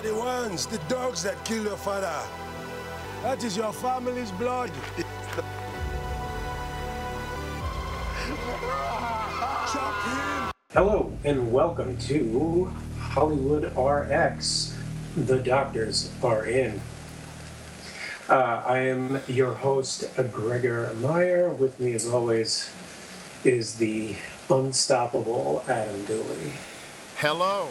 are the ones, the dogs that killed your father. That is your family's blood. Chop him! Hello and welcome to Hollywood RX. The doctors are in. Uh, I am your host, Gregor Meyer. With me, as always, is the unstoppable Adam Dooley. Hello.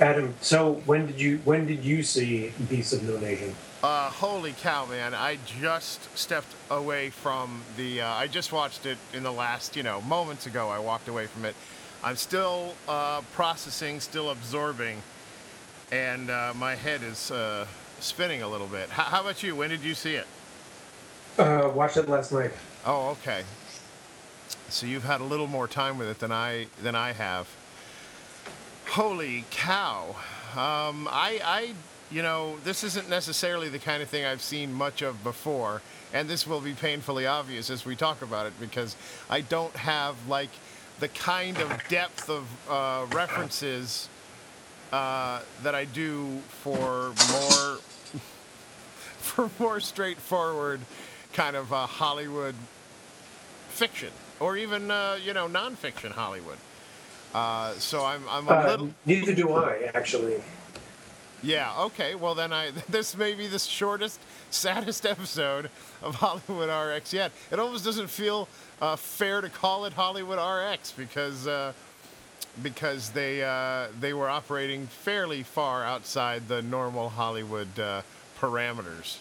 Adam, so when did you when did you see Beasts of No Nation? Uh, holy cow, man! I just stepped away from the. Uh, I just watched it in the last, you know, moments ago. I walked away from it. I'm still uh, processing, still absorbing, and uh, my head is uh, spinning a little bit. H- how about you? When did you see it? Uh, watched it last night. Oh, okay. So you've had a little more time with it than I than I have. Holy cow! Um, I, I, you know, this isn't necessarily the kind of thing I've seen much of before, and this will be painfully obvious as we talk about it because I don't have like the kind of depth of uh, references uh, that I do for more for more straightforward kind of uh, Hollywood fiction or even uh, you know nonfiction Hollywood. Uh, so I'm I'm a Uh, little neither do I, actually. yeah okay. Well then I this may be the shortest, saddest episode of Hollywood RX yet. It almost doesn't feel uh, fair to call it Hollywood RX because. Uh, because they uh, they were operating fairly far outside the normal Hollywood uh, parameters.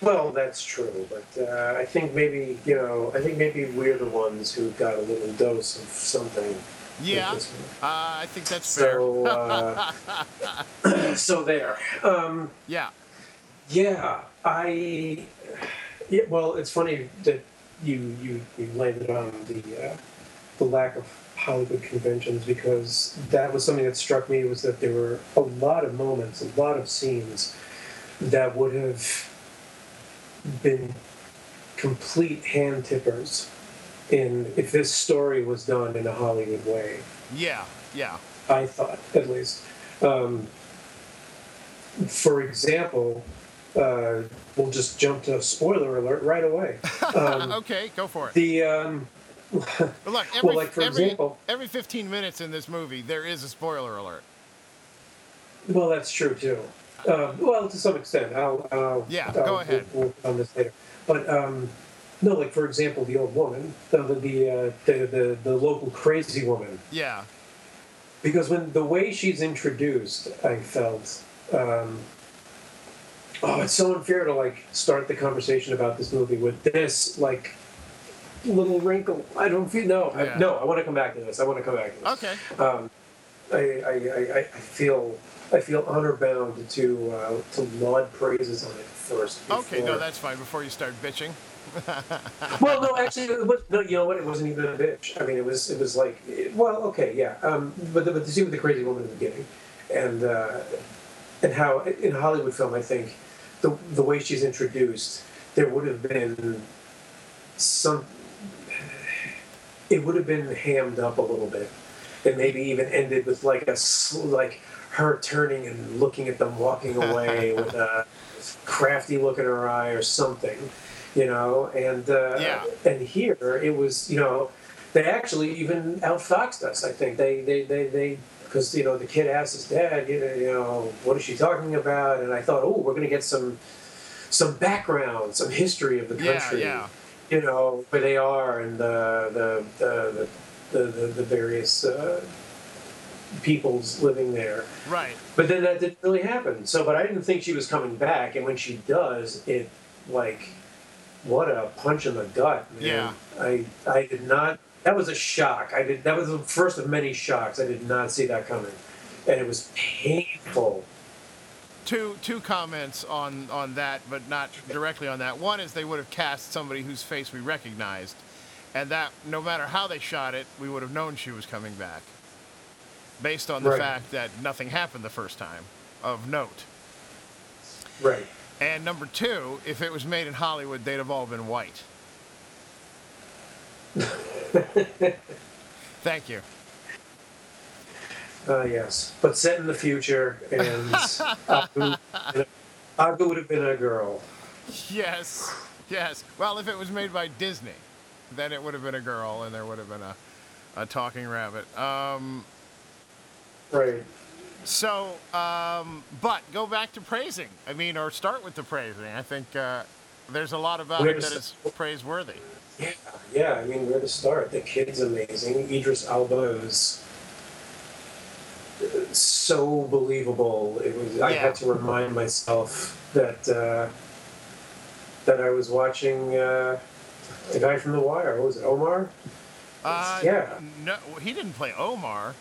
Well, that's true, but uh, I think maybe you know, I think maybe we're the ones who got a little dose of something. Yeah, uh, I think that's fair. So, uh, so there. Um, yeah, yeah, I. Yeah, well, it's funny that you you, you landed on the uh, the lack of Hollywood conventions because that was something that struck me was that there were a lot of moments, a lot of scenes that would have been complete hand tippers in if this story was done in a Hollywood way. yeah, yeah. I thought, at least. Um, for example, uh, we'll just jump to spoiler alert right away. Um, okay, go for it. the um, But look, every, like, for every, example- every 15 minutes in this movie, there is a spoiler alert. well, that's true too. Um, well, to some extent, I'll, I'll Yeah, I'll, go ahead. We'll, we'll on this later, but um, no, like for example, the old woman, the the, uh, the the the local crazy woman. Yeah, because when the way she's introduced, I felt, um, oh, it's so unfair to like start the conversation about this movie with this like little wrinkle. I don't feel no, Yeah. I, no. I want to come back to this. I want to come back to this. okay. Um, I, I, I, I feel I feel honor bound to uh, to laud praises on it first. Okay, no, that's fine. Before you start bitching. Well, no, actually, it was, no. You know what? It wasn't even a bitch. I mean, it was. It was like, well, okay, yeah. Um, but the, but the scene with the crazy woman in the beginning, and uh, and how in a Hollywood film, I think the the way she's introduced, there would have been some. It would have been hammed up a little bit, and maybe even ended with like a like her turning and looking at them walking away with a crafty look in her eye or something you know and uh, Yeah. and here it was you know they actually even outfoxed us i think they they they, they because you know the kid asked his dad you know, you know what is she talking about and i thought oh we're going to get some some background some history of the Yeah, country yeah. you know where they are and the the the the, the, the, the various uh, peoples living there Right. but then that didn't really happen. So, but I didn't think she was coming back, and when she does, it like what a punch in the gut. Man. Yeah. I I did not. That was a shock. I did. That was the first of many shocks. I did not see that coming, and it was painful. Two two comments on on that, but not directly on that. One is they would have cast somebody whose face we recognized, and that no matter how they shot it, we would have known she was coming back. Based on the Right. fact that nothing happened the first time, of note. Right. And number two, if it was made in Hollywood, they'd have all been white. Thank you. Uh, yes, but set in the future, and Agu, Agu would have been a girl. Yes, yes. Well, if it was made by Disney, then it would have been a girl, and there would have been a, a talking rabbit. Um, Right. So, um, but go back to praising. I mean, or start with the praising. I think uh, there's a lot about Where it that is praiseworthy. Yeah, yeah. I mean, where to start? The kid's amazing. Idris Elba is uh, so believable. It was. Yeah. I had to remind myself that uh, that I was watching uh, the guy from The Wire. What was it? Omar? Uh, Yeah. No, he didn't play Omar.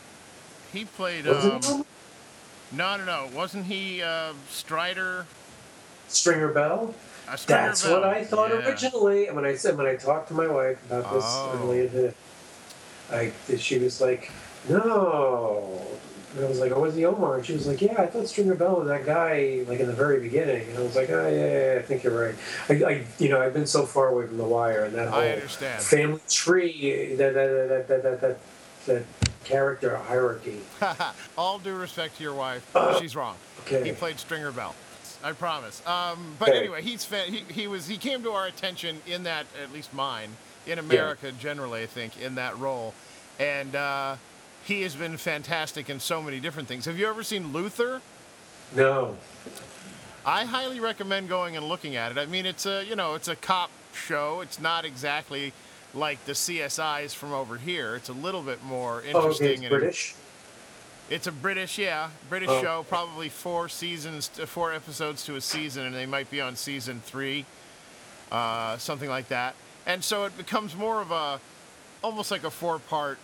He played. Was Um? No, no, no. Wasn't he uh, Strider? Stringer Bell. Uh, Stringer That's Bell. what I thought Yeah. originally. And when I said when I talked to my wife about this Oh. I she was like, "No." And I was like, "Oh, was he Omar?" And she was like, "Yeah, I thought Stringer Bell was that guy like in the very beginning." And I was like, "Oh yeah, yeah, yeah I think you're right." I, I, you know, I've been so far away from The Wire and that whole I understand. family tree, that that that that that that, that character hierarchy. All due respect to your wife, Uh, she's wrong. okay. He played Stringer Bell. I promise. Um, but Okay. anyway, he's fa- he, he was he came to our attention in that at least mine in America generally I think in that role, and uh, he has been fantastic in so many different things. Have you ever seen Luther? No. I highly recommend going and looking at it. I mean, it's a you know it's a cop show. It's not exactly like the CSIs from over here. It's a little bit more Oh, interesting. okay, it's and British. It's a British, yeah, British Oh. show. Probably four seasons, to, four episodes to a season, and they might be on season three, uh, something like that. And so it becomes more of a, almost like a four-part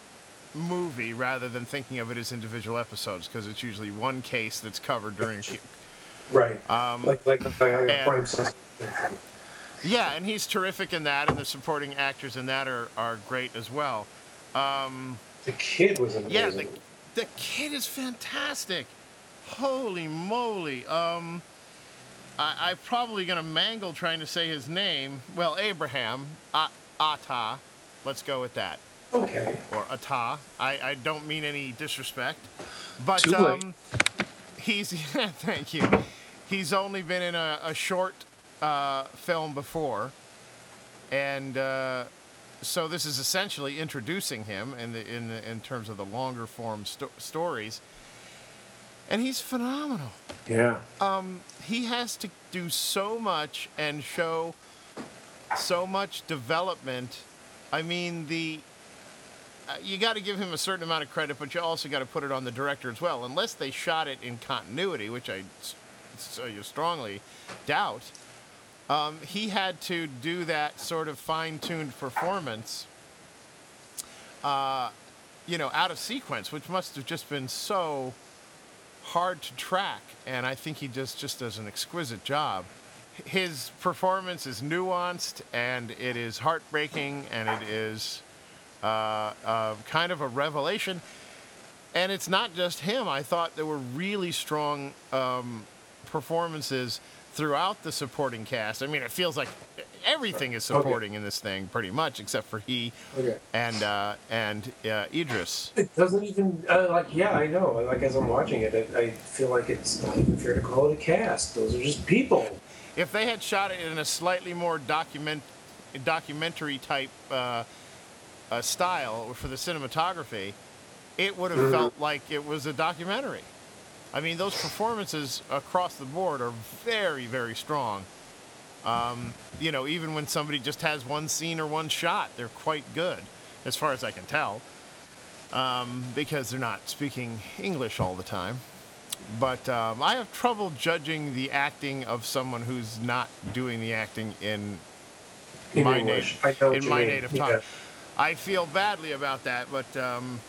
movie rather than thinking of it as individual episodes, because it's usually one case that's covered during. Right. Um, like like like a and-. Yeah, and he's terrific in that, and the supporting actors in that are, are great as well. Um, The kid was amazing. yeah, the, the kid is fantastic. Holy moly. Um, I, I'm probably going to mangle trying to say his name. Well, Abraham, A- Attah. Let's go with that. okay. Or Attah. I, I don't mean any disrespect. But Too late. um, he's, thank you. He's only been in a, a short uh, film before. And uh, so this is essentially introducing him in the in the, in terms of the longer form sto- stories, and he's phenomenal. Yeah. Um, he has to do so much and show so much development. I mean, the uh, you got to give him a certain amount of credit, but you also got to put it on the director as well. Unless they shot it in continuity, which I, so you strongly doubt. Um, he had to do that sort of fine-tuned performance, uh, you know, out of sequence, which must have just been so hard to track. And I think he just just does an exquisite job. His performance is nuanced and it is heartbreaking and it is uh, uh, kind of a revelation. And it's not just him. I thought there were really strong um, performances throughout the supporting cast. I mean, it feels like everything is Okay. supporting in this thing, pretty much, except for he Okay. and uh, and uh, Idris. It doesn't even uh, like. Yeah, I know. Like as I'm watching it, I, I feel like it's not even fair to call it a cast. Those are just people. If they had shot it in a slightly more document documentary type uh, uh, style for the cinematography, it would have Mhm. felt like it was a documentary. I mean, those performances across the board are very, very strong. Um, you know, even when somebody just has one scene or one shot, they're quite good, as far as I can tell, um, because they're not speaking English all the time. But um, I have trouble judging the acting of someone who's not doing the acting in In my English. native in my native Yeah. tongue. I feel badly about that, but um,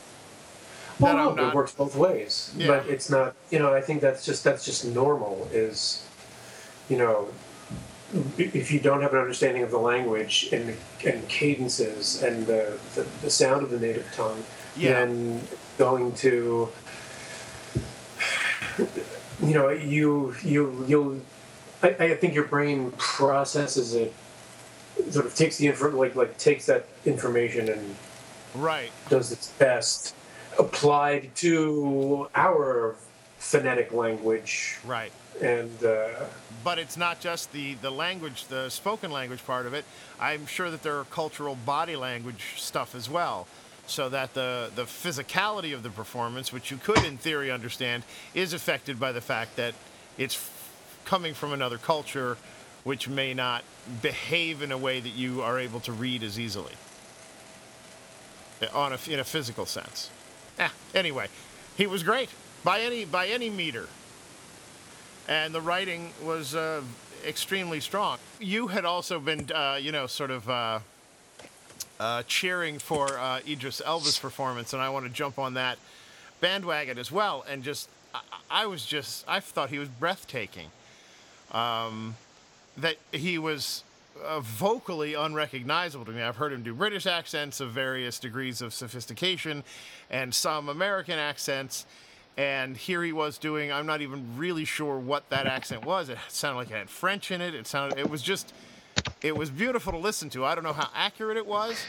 Well, that no, I'm it works both ways. Yeah. But it's not. You know, I think that's just that's just normal. Is you know, if you don't have an understanding of the language and and cadences and the the, the sound of the native tongue, Yeah. then going to you know you you you'll I, I think your brain processes it sort of takes the info like like takes that information and Right. does its best applied to our phonetic language Right. and uh, But it's not just the, the language, the spoken language part of it. I'm sure that there are cultural body language stuff as well. So that the, the physicality of the performance, which you could in theory understand, is affected by the fact that it's f- coming from another culture, which may not behave in a way that you are able to read as easily. On a, in a physical sense. Eh, anyway, he was great by any by any meter and the writing was uh, extremely strong. You had also been, uh, you know, sort of uh, uh, cheering for uh, Idris Elba's performance, and I want to jump on that bandwagon as well. And just, I, I was just, I thought he was breathtaking. Um, that he was uh, vocally unrecognizable to me. I've heard him do British accents of various degrees of sophistication and some American accents. And here he was doing, I'm not even really sure what that accent was. It sounded like it had French in it. It sounded, it was just, it was beautiful to listen to. I don't know how accurate it was,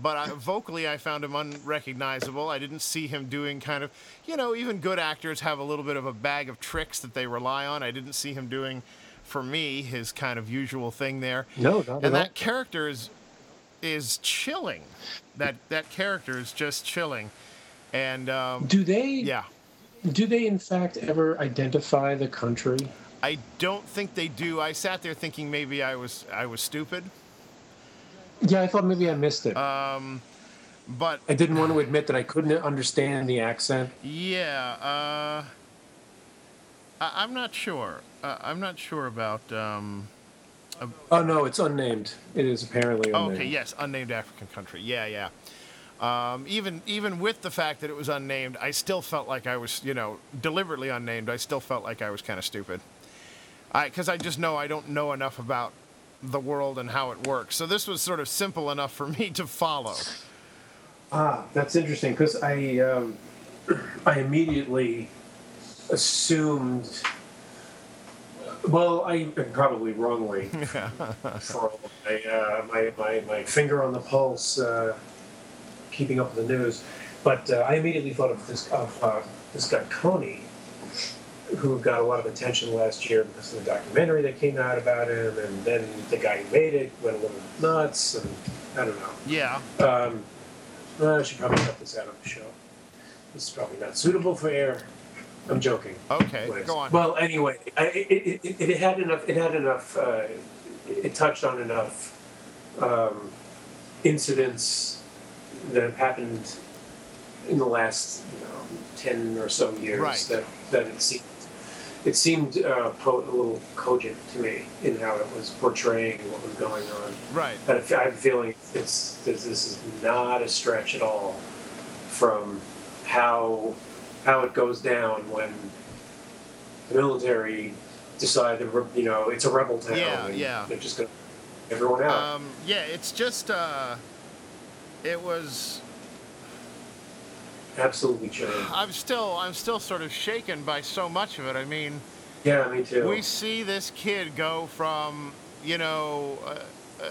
but I, vocally I found him unrecognizable. I didn't see him doing kind of, you know, even good actors have a little bit of a bag of tricks that they rely on. I didn't see him doing, for me, his kind of usual thing there. No, not at and all. that character is is chilling. That that character is just chilling, and um, do they yeah. do they in fact ever identify the country? I don't think they do. I sat there thinking maybe I was I was stupid, Yeah, I thought maybe I missed it. Um, but I didn't want to admit that I couldn't understand the accent. yeah, uh, I, I'm not sure. Uh, I'm not sure about. Um, Oh no, it's unnamed. It is apparently oh, unnamed. okay, yes, unnamed African country. Yeah, yeah. Um, even even with the fact that it was unnamed, I still felt like I was, you know, deliberately unnamed. I still felt like I was kind of stupid. I because I just know I don't know enough about the world and how it works. So this was sort of simple enough for me to follow. Ah, that's interesting because I um, I immediately assumed. Well, I probably wrongly for my, uh, my, my my finger on the pulse, uh, keeping up with the news, but uh, I immediately thought of this of uh, this guy Kony, who got a lot of attention last year because of the documentary that came out about him, and then the guy who made it went a little nuts, and I don't know. Yeah. Um, well, I should probably cut this out of the show. This is probably not suitable for air. I'm joking. Okay. Anyways. Go on. Well, anyway, I, it, it, it, it had enough. It had enough. Uh, it touched on enough um, incidents that have happened in the last you know, ten or so years Right. that that it seemed it seemed uh, po- a little cogent to me in how it was portraying what was going on. right. But I I have a feeling it's this, this is not a stretch at all from how how it goes down when the military decide that re- you know it's a rebel town Yeah, and yeah. they're just gonna everyone out. Um, yeah. It's just. Uh, it was. Absolutely chilling. I'm still. I'm still sort of shaken by so much of it. I mean. Yeah, me too. we see this kid go from you know uh, uh,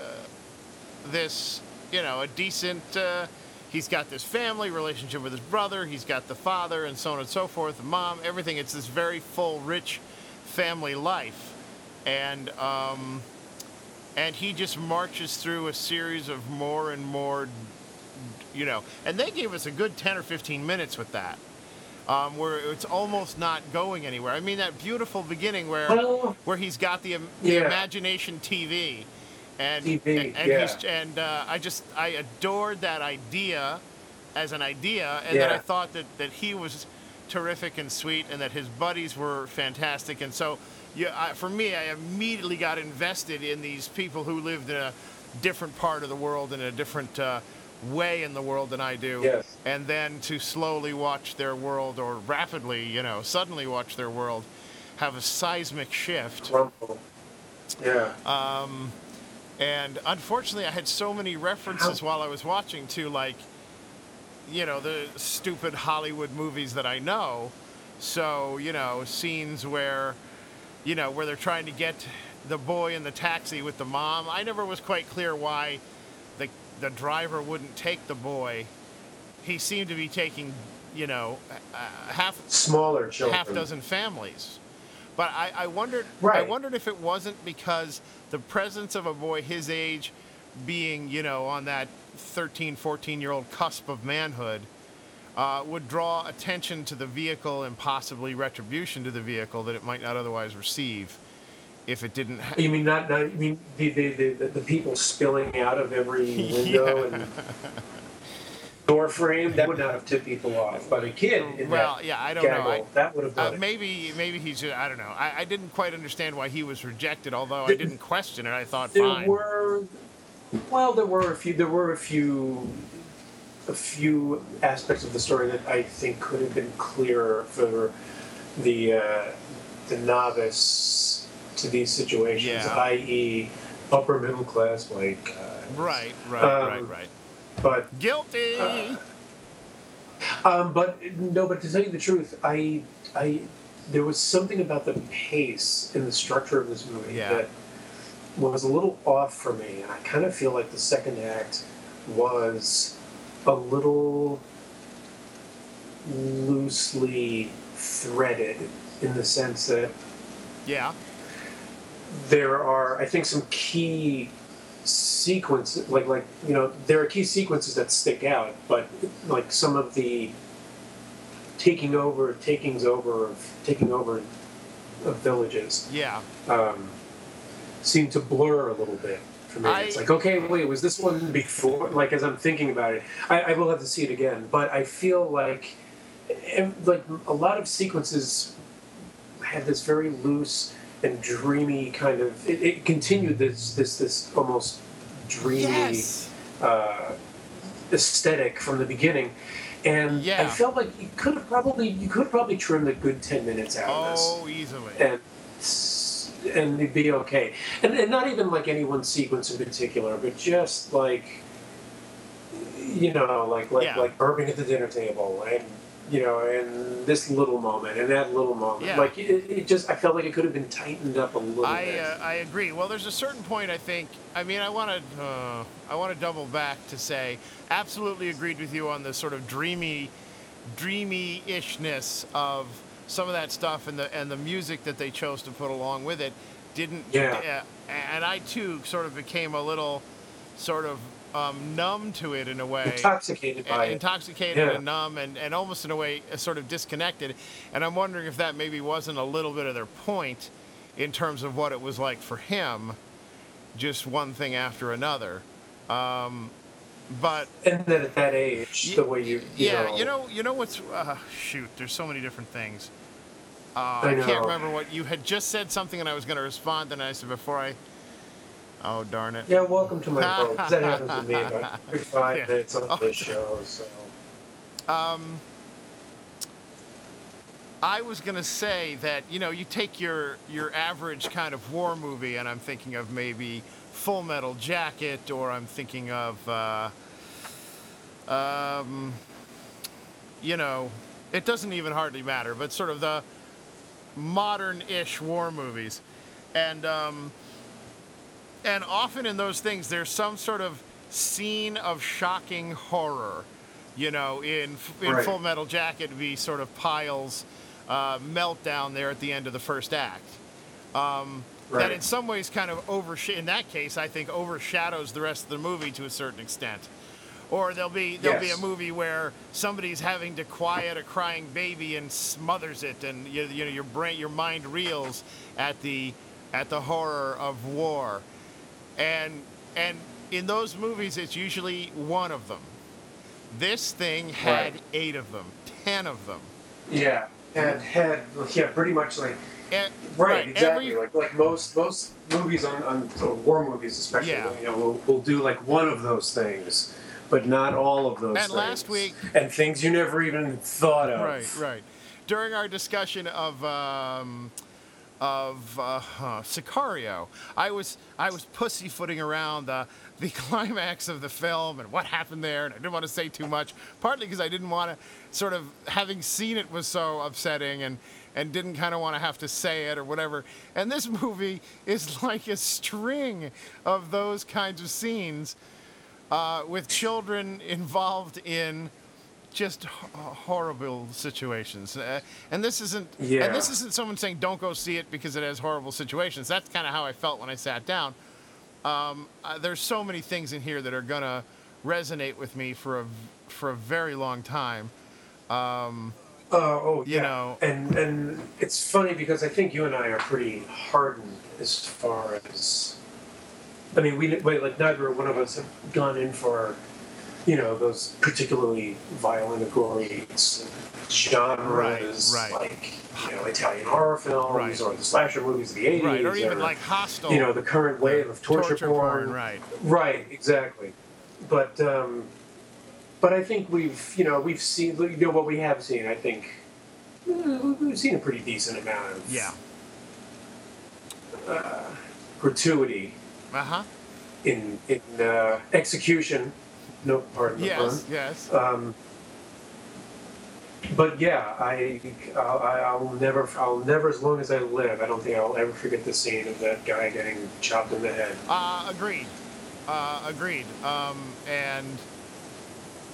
this you know a decent uh, he's got this family relationship with his brother he's got the father and so on and so forth the mom everything it's this very full rich family life and um, and he just marches through a series of more and more you know and they gave us a good 10 or 15 minutes with that um, where it's almost not going anywhere. I mean that beautiful beginning where Well- where he's got the the Yeah. imagination TV, and TV, and, yeah. he's and uh, I just I adored that idea as an idea, and then I thought that that he was terrific and sweet, and that his buddies were fantastic, and so yeah, I, for me, I immediately got invested in these people who lived in a different part of the world in a different. Uh, way in the world than I do Yes. and then to slowly watch their world or rapidly, you know, suddenly watch their world have a seismic shift. Yeah. And unfortunately, I had so many references while I was watching to like, you know, the stupid Hollywood movies that I know. So, you know, scenes where, you know, where they're trying to get the boy in the taxi with the mom. I never was quite clear why the the driver wouldn't take the boy. He seemed to be taking you know, uh, half Smaller children. half dozen families. But I, I wondered I wondered if it wasn't because the presence of a boy his age being, you know, on that 13, 14 year old cusp of manhood uh, would draw attention to the vehicle and possibly retribution to the vehicle that it might not otherwise receive if it didn't ha- You mean not? not you mean the the, the, the the people spilling out of every window and door frame? That would not have tipped people off. But a kid in Well, that yeah, I don't know. I- that would have Uh, maybe maybe he's I don't know. I, I didn't quite understand why he was rejected, although I didn't question it. I thought There fine. were, well, there were a few. There were a few, a few aspects of the story that I think could have been clearer for the uh, the novice to these situations, Yeah. i.e., upper middle class white guy. Right, right, Um, right, right. But Guilty. Uh, Um, but no, but to tell you the truth, I, I, there was something about the pace and the structure of this movie Yeah. that was a little off for me, and I kind of feel like the second act was a little loosely threaded in the sense that yeah. there are, I think, some key sequences, like like you know, there are key sequences that stick out, but like some of the taking over, takings over of taking over of villages Yeah. um, seem to blur a little bit for me. I- it's like, okay, wait, was this one before? Like as I'm thinking about it, I, I will have to see it again, but I feel like like a lot of sequences had this very loose and dreamy kind of. It, it continued this this this almost dreamy Yes. uh, aesthetic from the beginning. And I felt like you could have probably you could probably trimmed a good ten minutes out of this Oh, easily. and and it'd be okay. And, and not even like any one sequence in particular, but just like you know, like like Yeah. like burping at the dinner table, and you know, and this little moment and that little moment. Yeah. Like it, it just, I felt like it could have been tightened up a little I bit. uh, I agree. Well, there's a certain point I think. I mean, I want to uh, I want to double back to say absolutely agreed with you on the sort of dreamy, dreamy ishness of some of that stuff and the and the music that they chose to put along with it didn't. Yeah. Uh, and I too sort of became a little sort of um, numb to it in a way. Intoxicated by it. intoxicated Yeah. and numb and, and almost in a way uh, sort of disconnected and i'm wondering if that maybe wasn't a little bit of their point in terms of what it was like for him just one thing after another um, but And then at that age, Ye- the way you, you yeah know, you know you know what's uh, shoot there's so many different things uh, I I, can't remember what you had just said something and I was going to respond and I said before I oh darn it Yeah, welcome to my world. that happens to me about every five Yeah. minutes on Oh. this show. So Um, I was gonna say that you know you take your your average kind of war movie, and I'm thinking of maybe Full Metal Jacket, or I'm thinking of, uh, um, you know, it doesn't even hardly matter, but sort of the modern-ish war movies, and um, and often in those things there's some sort of scene of shocking horror. You know, in in Right. Full Metal Jacket, it'd be sort of Pyle's uh, meltdown there at the end of the first act. Um, That in some ways kind of oversh- in that case, I think overshadows the rest of the movie to a certain extent. Or there'll be there'll be a movie where somebody's having to quiet a crying baby and smothers it, and you, you know your brain, your mind reels at the at the horror of war, and and in those movies, it's usually one of them. This thing had Right. eight of them, ten of them. yeah, and had yeah, pretty much like And, right, exactly. every- like like most most movies on on sort of war movies, especially, Yeah. you know, will will do like one of those things, but not all of those. And things. last week- and things you never even thought of. Right, right. During our discussion of um, of uh, Sicario, I was I was pussyfooting around the the climax of the film and what happened there, and I didn't want to say too much. Partly because I didn't want to sort of having seen it was so upsetting and. And didn't kind of want to have to say it or whatever. And this movie is like a string of those kinds of scenes uh, with children involved in just h- horrible situations. Uh, and this isn't Yeah. and this isn't someone saying don't go see it because it has horrible situations. That's kind of how I felt when I sat down. Um, uh, there's so many things in here that are gonna resonate with me for a for a very long time. Um, Uh, oh, You yeah. know- and and it's funny because I think you and I are pretty hardened as far as. I mean, we wait, like neither one of us have gone in for, you know, those particularly violent, or gory genres, Right, right. like you know, Italian horror films Right. or the slasher movies of the '80s, right, or even like Hostel. you know the current wave of torture, porn. right? Right, exactly. But um, but I think we've you know we've seen you know what we have seen. I think uh, we've seen a pretty decent amount of Yeah. uh, gratuity Uh huh. in in uh, execution. No, pardon the Yes. Yes. Um, but yeah, I I'll, I'll never I'll never as long as I live. I don't think I'll ever forget the scene of that guy getting chopped in the head. Uh, agreed. Uh, agreed. Um, and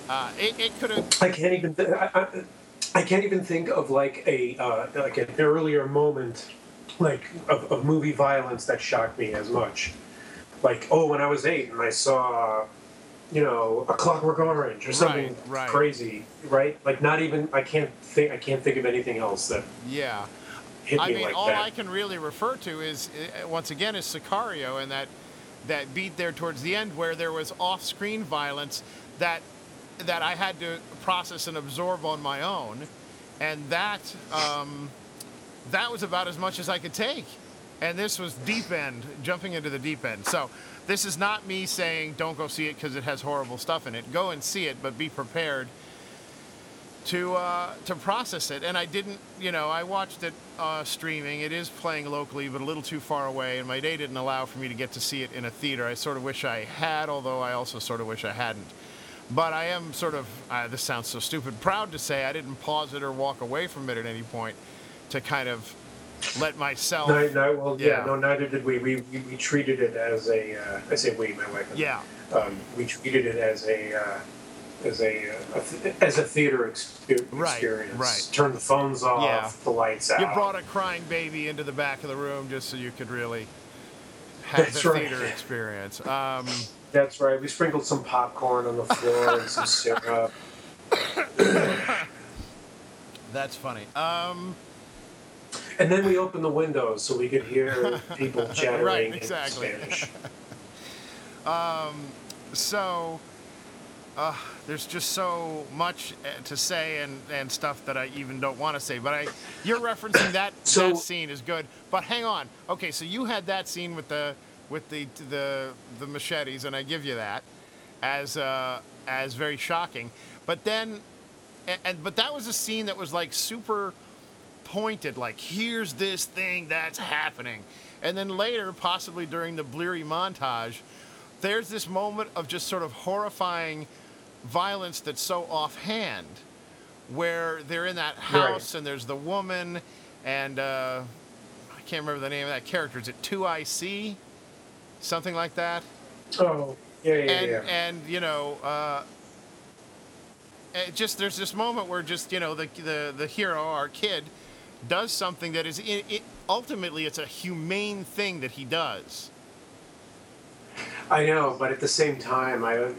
uh, it, it could have. I can't even. Th- I, I, I can't even think of like a uh, like an earlier moment, like of, of movie violence that shocked me as much. Like oh, when I was eight and I saw, you know, A Clockwork Orange or something Right, right. crazy, right? Like not even. I can't think. I can't think of anything else that Yeah. hit I me mean, like all that. I can really refer to is uh, once again is Sicario and that that beat there towards the end where there was off-screen violence that that I had to process and absorb on my own, and that um, that was about as much as I could take. And this was deep end, jumping into the deep end. So this is not me saying don't go see it because it has horrible stuff in it. Go and see it, but be prepared to uh, to process it. And I didn't, you know, I watched it uh, streaming. It is playing locally, but a little too far away, and my day didn't allow for me to get to see it in a theater. I sort of wish I had, although I also sort of wish I hadn't. But I am sort of, uh, this sounds so stupid, proud to say I didn't pause it or walk away from it at any point to kind of let myself. No, no, well, yeah. Yeah. no, neither did we. We, we, we treated it as a, uh, I say we, my wife. Yeah. um, we treated it as a uh, as a, uh, a th- as a theater exper- Right, right. Turn the phones off, Yeah. the lights out. You brought a crying baby into the back of the room just so you could really have That's the right. theater experience. Um, That's right. We sprinkled some popcorn on the floor and some syrup. that's funny. Um, And then we opened the windows so we could hear people chattering Right, in exactly. Spanish. so uh, there's just so much uh, to say and, and stuff that I even don't want to say. But I, you're referencing that So- that scene is good. But hang on. Okay, so you had that scene with the with the the the machetes, and I give you that as uh, as very shocking. But then, and, and but that was a scene that was like super pointed, like here's this thing that's happening, and then later, possibly during the Bleary montage, there's this moment of just sort of horrifying violence that's so offhand, where they're in that house and there's the woman, and uh, I can't remember the name of that character. Is it Two IC? Something like that Oh, yeah, yeah, and yeah. and you know uh it just there's this moment where just you know the the the hero our kid does something that is it, it ultimately it's a humane thing that he does I know, but at the same time, I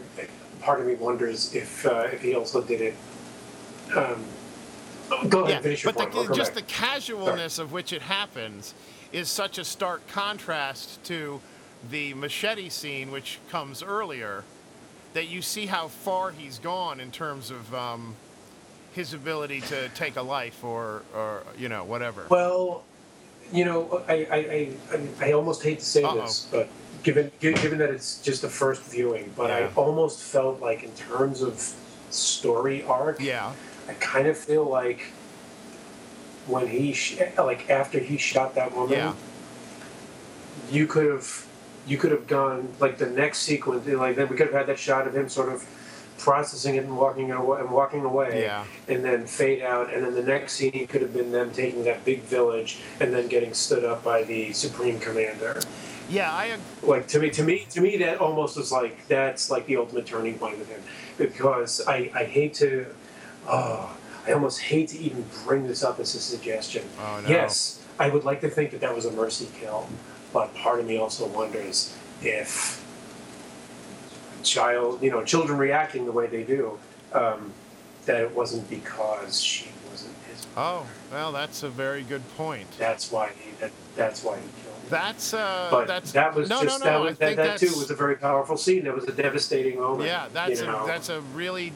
part of me wonders if uh, if he also did it. Um, go ahead, yeah finish your but point. the, just back. the casualness of which it happens is such a stark contrast to the machete scene which comes earlier that you see how far he's gone in terms of um, his ability to take a life or or you know whatever Well, you know, I I, I, I- almost hate to say Uh-oh. this, but given given that it's just the first viewing, but I almost felt like in terms of story arc, yeah I kind of feel like when he sh- like after he shot that woman, Yeah. you could have you could have gone like the next sequence, like then we could have had that shot of him sort of processing it and walking away and walking away Yeah. and then fade out and then the next scene could have been them taking that big village and then getting stood up by the supreme commander Yeah, I ag- like to me to me to me that almost was like that's like the ultimate turning point with him because i i hate to oh, I almost hate to even bring this up as a suggestion. Oh, no. Yes, I would like to think that that was a mercy kill, but part of me also wonders if child, you know, children reacting the way they do, um, that it wasn't because she wasn't his. Mother. Oh, well, that's a very good point. That's why he. That, that's why he killed. her. That's uh, But that's that was no, just no, no. that was that, that too was a very powerful scene. It was a devastating moment. Yeah, that's you a that's a really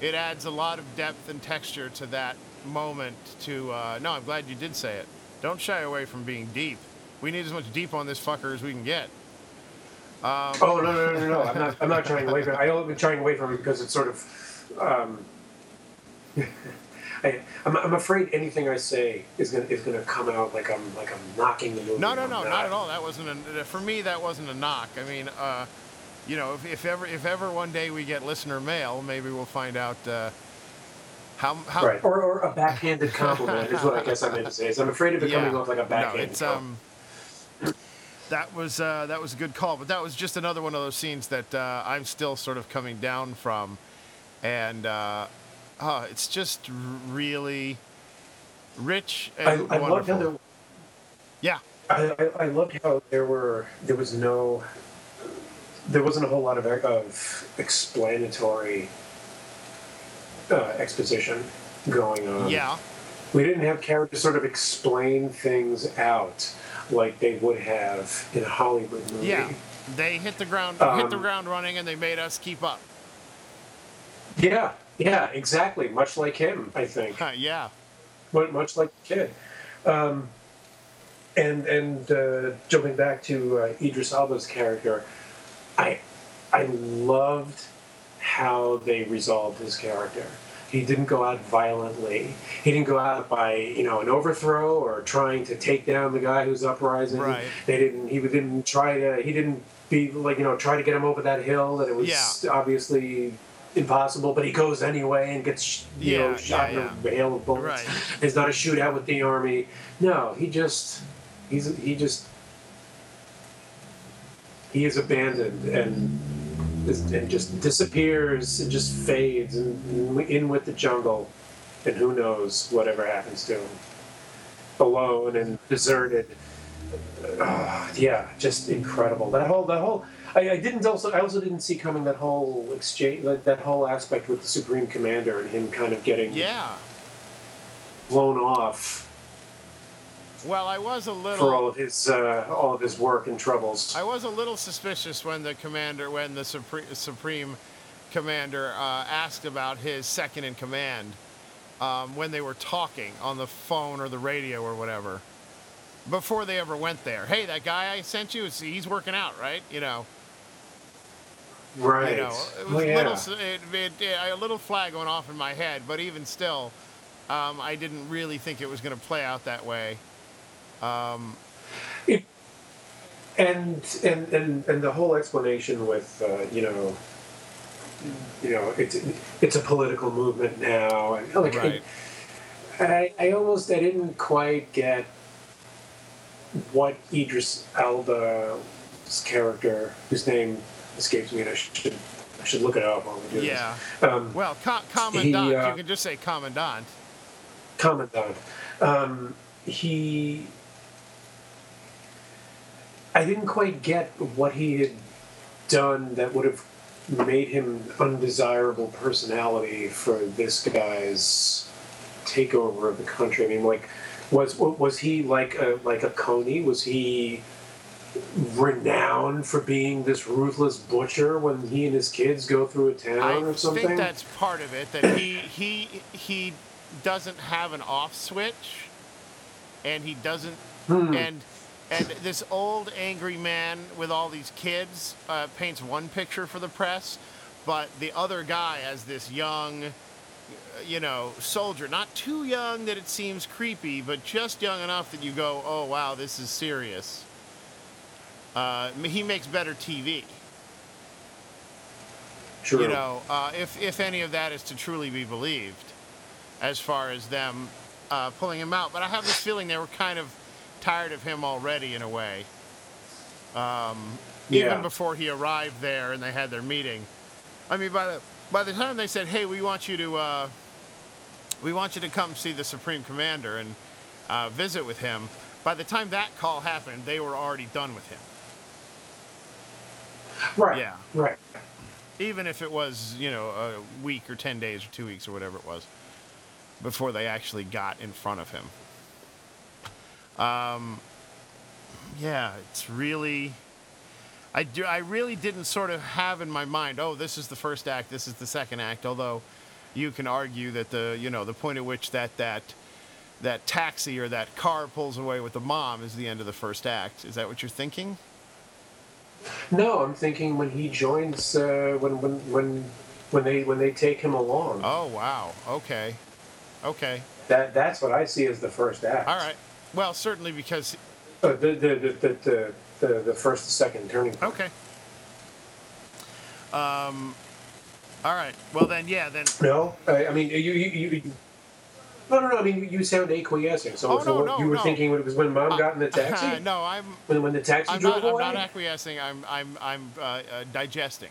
it adds a lot of depth and texture to that moment to uh, no, I'm glad you did say it. Don't shy away from being deep. We need as much deep on this fucker as we can get. Um, Oh no no no no! no. I'm not. I'm not trying away from. It. I don't. I'm trying away from it because it's sort of. Um, I, I'm, I'm afraid anything I say is gonna is gonna come out like I'm like I'm knocking the movie. No, no, no, not at all. That wasn't a, for me. That wasn't a knock. I mean, uh, you know, if, if ever if ever one day we get listener mail, maybe we'll find out uh, how how. Right, or, or a backhanded compliment is what I guess I meant to say. Is I'm afraid of it coming off like a No, backhanded. it's um. That was uh, that was a good call, but that was just another one of those scenes that uh, I'm still sort of coming down from, and uh, oh, it's just really rich and I loved wonderful. how there, yeah, I, I, I loved how there were there was no there wasn't a whole lot of of explanatory uh, exposition going on. yeah, we didn't have characters sort of explain things out like they would have in a Hollywood movie. yeah. They hit the ground hit the Um, ground running, and they made us keep up. yeah, yeah, exactly. Much like him, I think. Huh, yeah, Mu- much like the kid. Um, and and uh, jumping back to uh, Idris Elba's character, I I loved how they resolved his character. He didn't go out violently. He didn't go out by you know an overthrow or trying to take down the guy who's uprising. Right. They didn't. He didn't try to. He didn't be like you know try to get him over that hill that it was Yeah. obviously impossible. But he goes anyway and gets you Yeah, know shot yeah, in a hail of bullets. Right. It's not a shootout with the army. No, he just he's he just he is abandoned and and just disappears and just fades and in with the jungle, and who knows whatever happens to him, alone and deserted. Ah, yeah, just incredible. That whole that whole. I, I didn't also I also didn't see coming that whole exchange that, that whole aspect with the supreme commander and him kind of getting yeah. blown off Well, I was a little. for all of his uh, all of his work and troubles. I was a little suspicious when the commander, when the supreme, supreme commander uh, asked about his second in command um, when they were talking on the phone or the radio or whatever. Before they ever went there, hey, that guy I sent you, he's working out, right? You know, right. you know, it was a yeah. little, it, it, it- a little flag going off in my head, but even still, um, I didn't really think it was going to play out that way. Um, It, and, and and and the whole explanation with uh, you know, you know, it's it's a political movement now, and like Right. I, I almost I didn't quite get what Idris Elba's character, whose name escapes me, and I should I should look it up while we do yeah. this. Um, Well, co- commandant, uh, you can just say commandant. commandant. Um, he. I didn't quite get what he had done that would have made him undesirable personality for this guy's takeover of the country. I mean, like, was was he like a like a Kony? Was he renowned for being this ruthless butcher when he and his kids go through a town I or something? I think that's part of it. That he he he doesn't have an off switch, and he doesn't Hmm. and and this old angry man with all these kids uh, paints one picture for the press, but the other guy as this young. uh, You know, soldier, not too young that it seems creepy, but just young enough that you go, "Oh wow, this is serious." Uh, he makes better TV. True. You know, uh, if if any of that is to truly be believed, as far as them uh, pulling him out. But I have this feeling they were kind of tired of him already in a way. Um, Yeah. Even before he arrived there and they had their meeting. I mean, by the by the time they said, "Hey, we want you to uh, we want you to come see the Supreme Commander and uh, visit with him. By the time that call happened, they were already done with him. Right. Yeah. Right. Even if it was, you know, a week or 10 days or two weeks or whatever it was before they actually got in front of him. Um, yeah, it's really. I, do, I really didn't sort of have in my mind, oh, this is the first act, this is the second act, although you can argue that the, you know, the point at which that, that, that taxi or that car pulls away with the mom is the end of the first act. Is that what you're thinking? No, I'm thinking when he joins, uh, when when when when they when they take him along. Oh, wow. Okay. Okay. That that's what I see as the first act. All right. Well, certainly because. Uh, the, the, the, the, the, the the first and second turning point. Okay. Um. All right. Well, then, yeah. Then. No, I, I mean you, you, you. No, no, no. I mean, you sound acquiescing. So, Oh, so no, what no, you were no. thinking when it was when mom got in the taxi. no, I'm. when when the taxi I'm drove not. I'm not acquiescing. I'm. I'm. I'm uh, uh, digesting.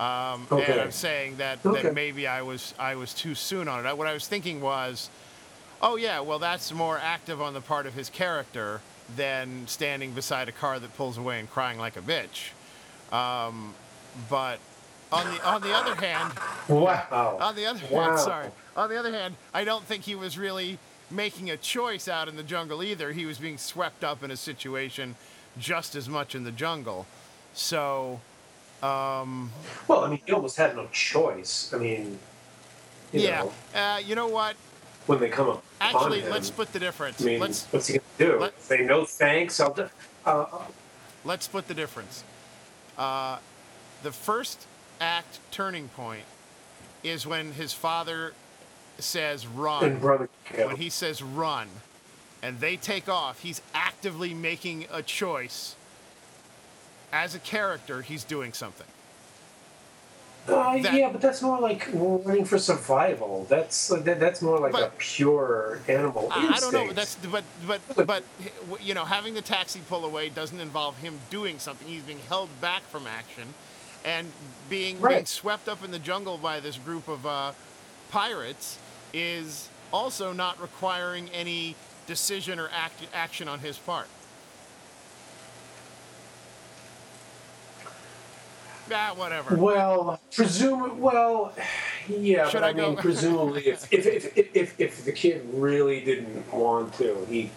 Um, Okay. And I'm saying that, Okay. that maybe I was I was too soon on it. I- What I was thinking was, oh yeah, well that's more active on the part of his character than standing beside a car that pulls away and crying like a bitch. Um, but on the on the other hand, wow. on the other Wow. hand, sorry. On the other hand, I don't think he was really making a choice out in the jungle either. He was being swept up in a situation just as much in the jungle. So, um, Well, I mean, he almost had no choice. I mean, you yeah. know, Uh, you know what? When they come up. Actually, him, let's split the difference. I mean, let's what's he gonna do? let- Say no thanks. I'll. Do, uh, let's split the difference. Uh, the first act turning point is when his father says run. and brother. when he says run and they take off, he's actively making a choice. As a character, he's doing something. Uh, that- yeah, but that's more like running for survival. That's that, that's more like a pure animal I, I don't know. but That's but but but you know, having the taxi pull away doesn't involve him doing something. He's being held back from action, and being being swept up in the jungle by this group of uh, pirates is also not requiring any decision or act, action on his part. Ah, whatever. Well, presume. Well, yeah, Should but I, I mean, presumably, if if, if if if the kid really didn't want to, he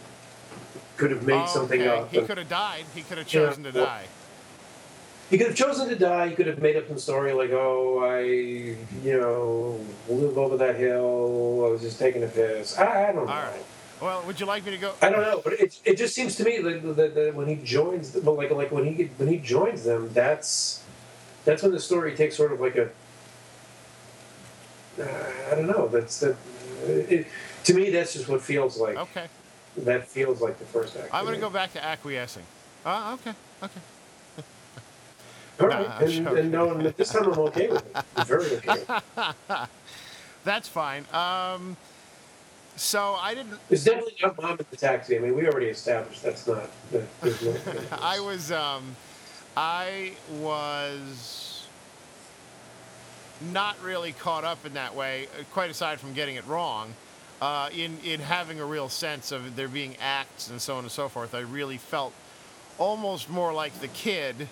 could have made something Okay, up. He could have died. He could have Yeah, chosen to well- die. He could have chosen to die. He could have made up some story like, "Oh, I, you know, live over that hill. I was just taking a piss." I, I don't know. All right. Well, would you like me to go? I don't know, but it, it just seems to me that, that, that when he joins, the, well, like like when he when he joins them, that's that's when the story takes sort of like a uh, I don't know. That's that. It, to me, that's just what feels like. Okay. That feels like the first act. I'm going to go back to acquiescing. Uh, okay. Okay. All right, and, and no, and this time I'm okay with it. I'm very okay. With it. That's fine. Um, so I didn't. It's definitely not mom in the taxi. I mean, we already established that's not. That, no, I was. Um, I was not really caught up in that way. uh, Quite aside from getting it wrong, uh, in in having a real sense of there being acts and so on and so forth, I really felt almost more like the kid.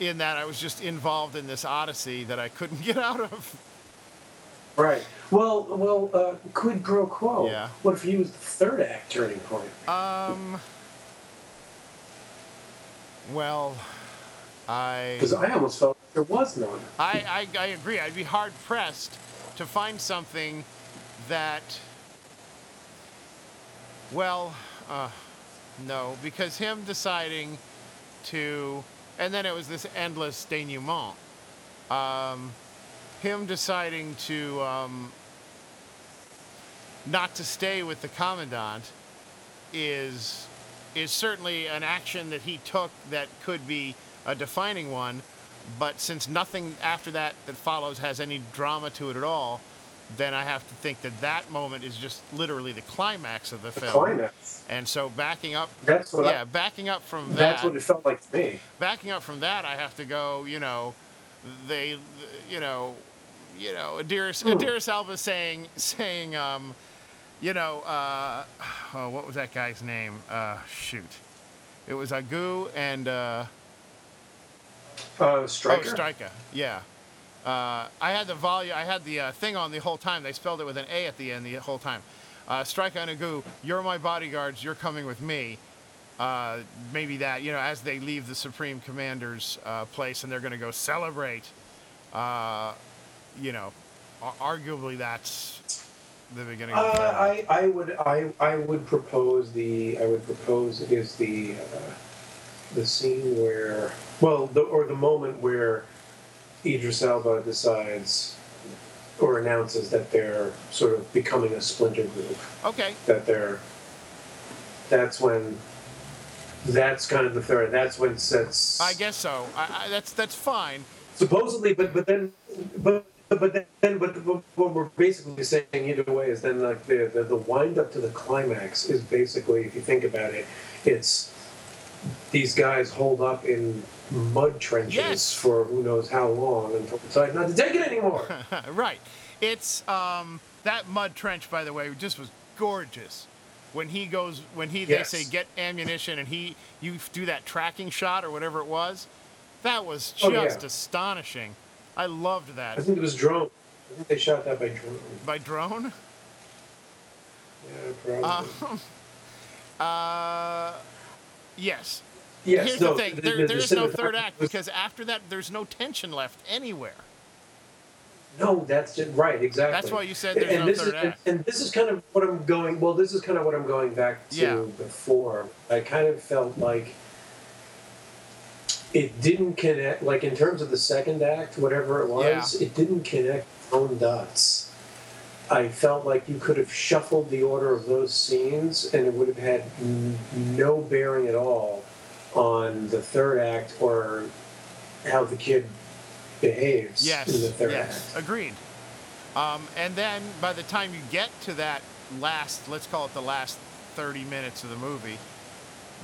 In that I was just involved in this odyssey that I couldn't get out of. Right. Well, well, uh, quid pro quo. Yeah. What if he was the third act turning point? Um. Well, I. Because I almost felt there was none. I, I, I agree. I'd be hard pressed to find something that. Well, uh, no, because him deciding to. And then it was this endless denouement. Um, him deciding to. Um, not to stay with the commandant is is certainly an action that he took that could be a defining one but since nothing after that that follows has any drama to it at all then i have to think that that moment is just literally the climax of the, The film climax. and so backing up That's what. yeah I, backing up from that that's what it felt like to me. backing up from that, I have to go. You know, they, you know, you know, Idris, Hmm. Idris Elba saying, saying, um, you know, uh, oh, what was that guy's name? Uh, shoot, it was Agu and uh, Uh, Strika. oh, Strika. Yeah. Uh, I had the volume, I had the uh, thing on the whole time. They spelled it with an A at the end the whole time. Uh, Strika and Agu, you're my bodyguards. You're coming with me. Uh, maybe that, you know, as they leave the Supreme Commander's uh, place and they're going to go celebrate. Uh, you know, ar- arguably that's the beginning. Uh, of the. I, I would I, I would propose the I would propose is the uh, the scene where well the, or the moment where Idris Elba decides or announces that they're sort of becoming a splinter group okay. that they're that's when that's kind of the third that's when sets I guess so. I, I, that's that's fine. supposedly but but then but but then but what we're basically saying either way is then like the, the the wind up to the climax is basically if you think about it it's these guys hold up in mud trenches Yes. for who knows how long until they decide not to take it anymore right. It's um, that mud trench, by the way, just was gorgeous. When he goes, when he Yes. they say get ammunition, and he you do that tracking shot or whatever it was, that was Oh, yeah. just astonishing. I loved that. I think it was drone I think they shot that by drone by drone. yeah probably Uh, yes. Yes Here's no, the thing: the- there, the- there the no third act was- because after that, there's no tension left anywhere. No, that's just right. Exactly. That's why you said there's and no this third is, act. And, this is kind of what I'm going. Well, this is kind of what I'm going back to Yeah. before. I kind of felt like it didn't connect. Like in terms of the second act, whatever it was, it didn't connect own dots. I felt like you could have shuffled the order of those scenes, and it would have had n- no bearing at all on the third act or how the kid behaves Yes. in the third yes. act. Agreed. Um, and then by the time you get to that last, let's call it the last 30 minutes of the movie,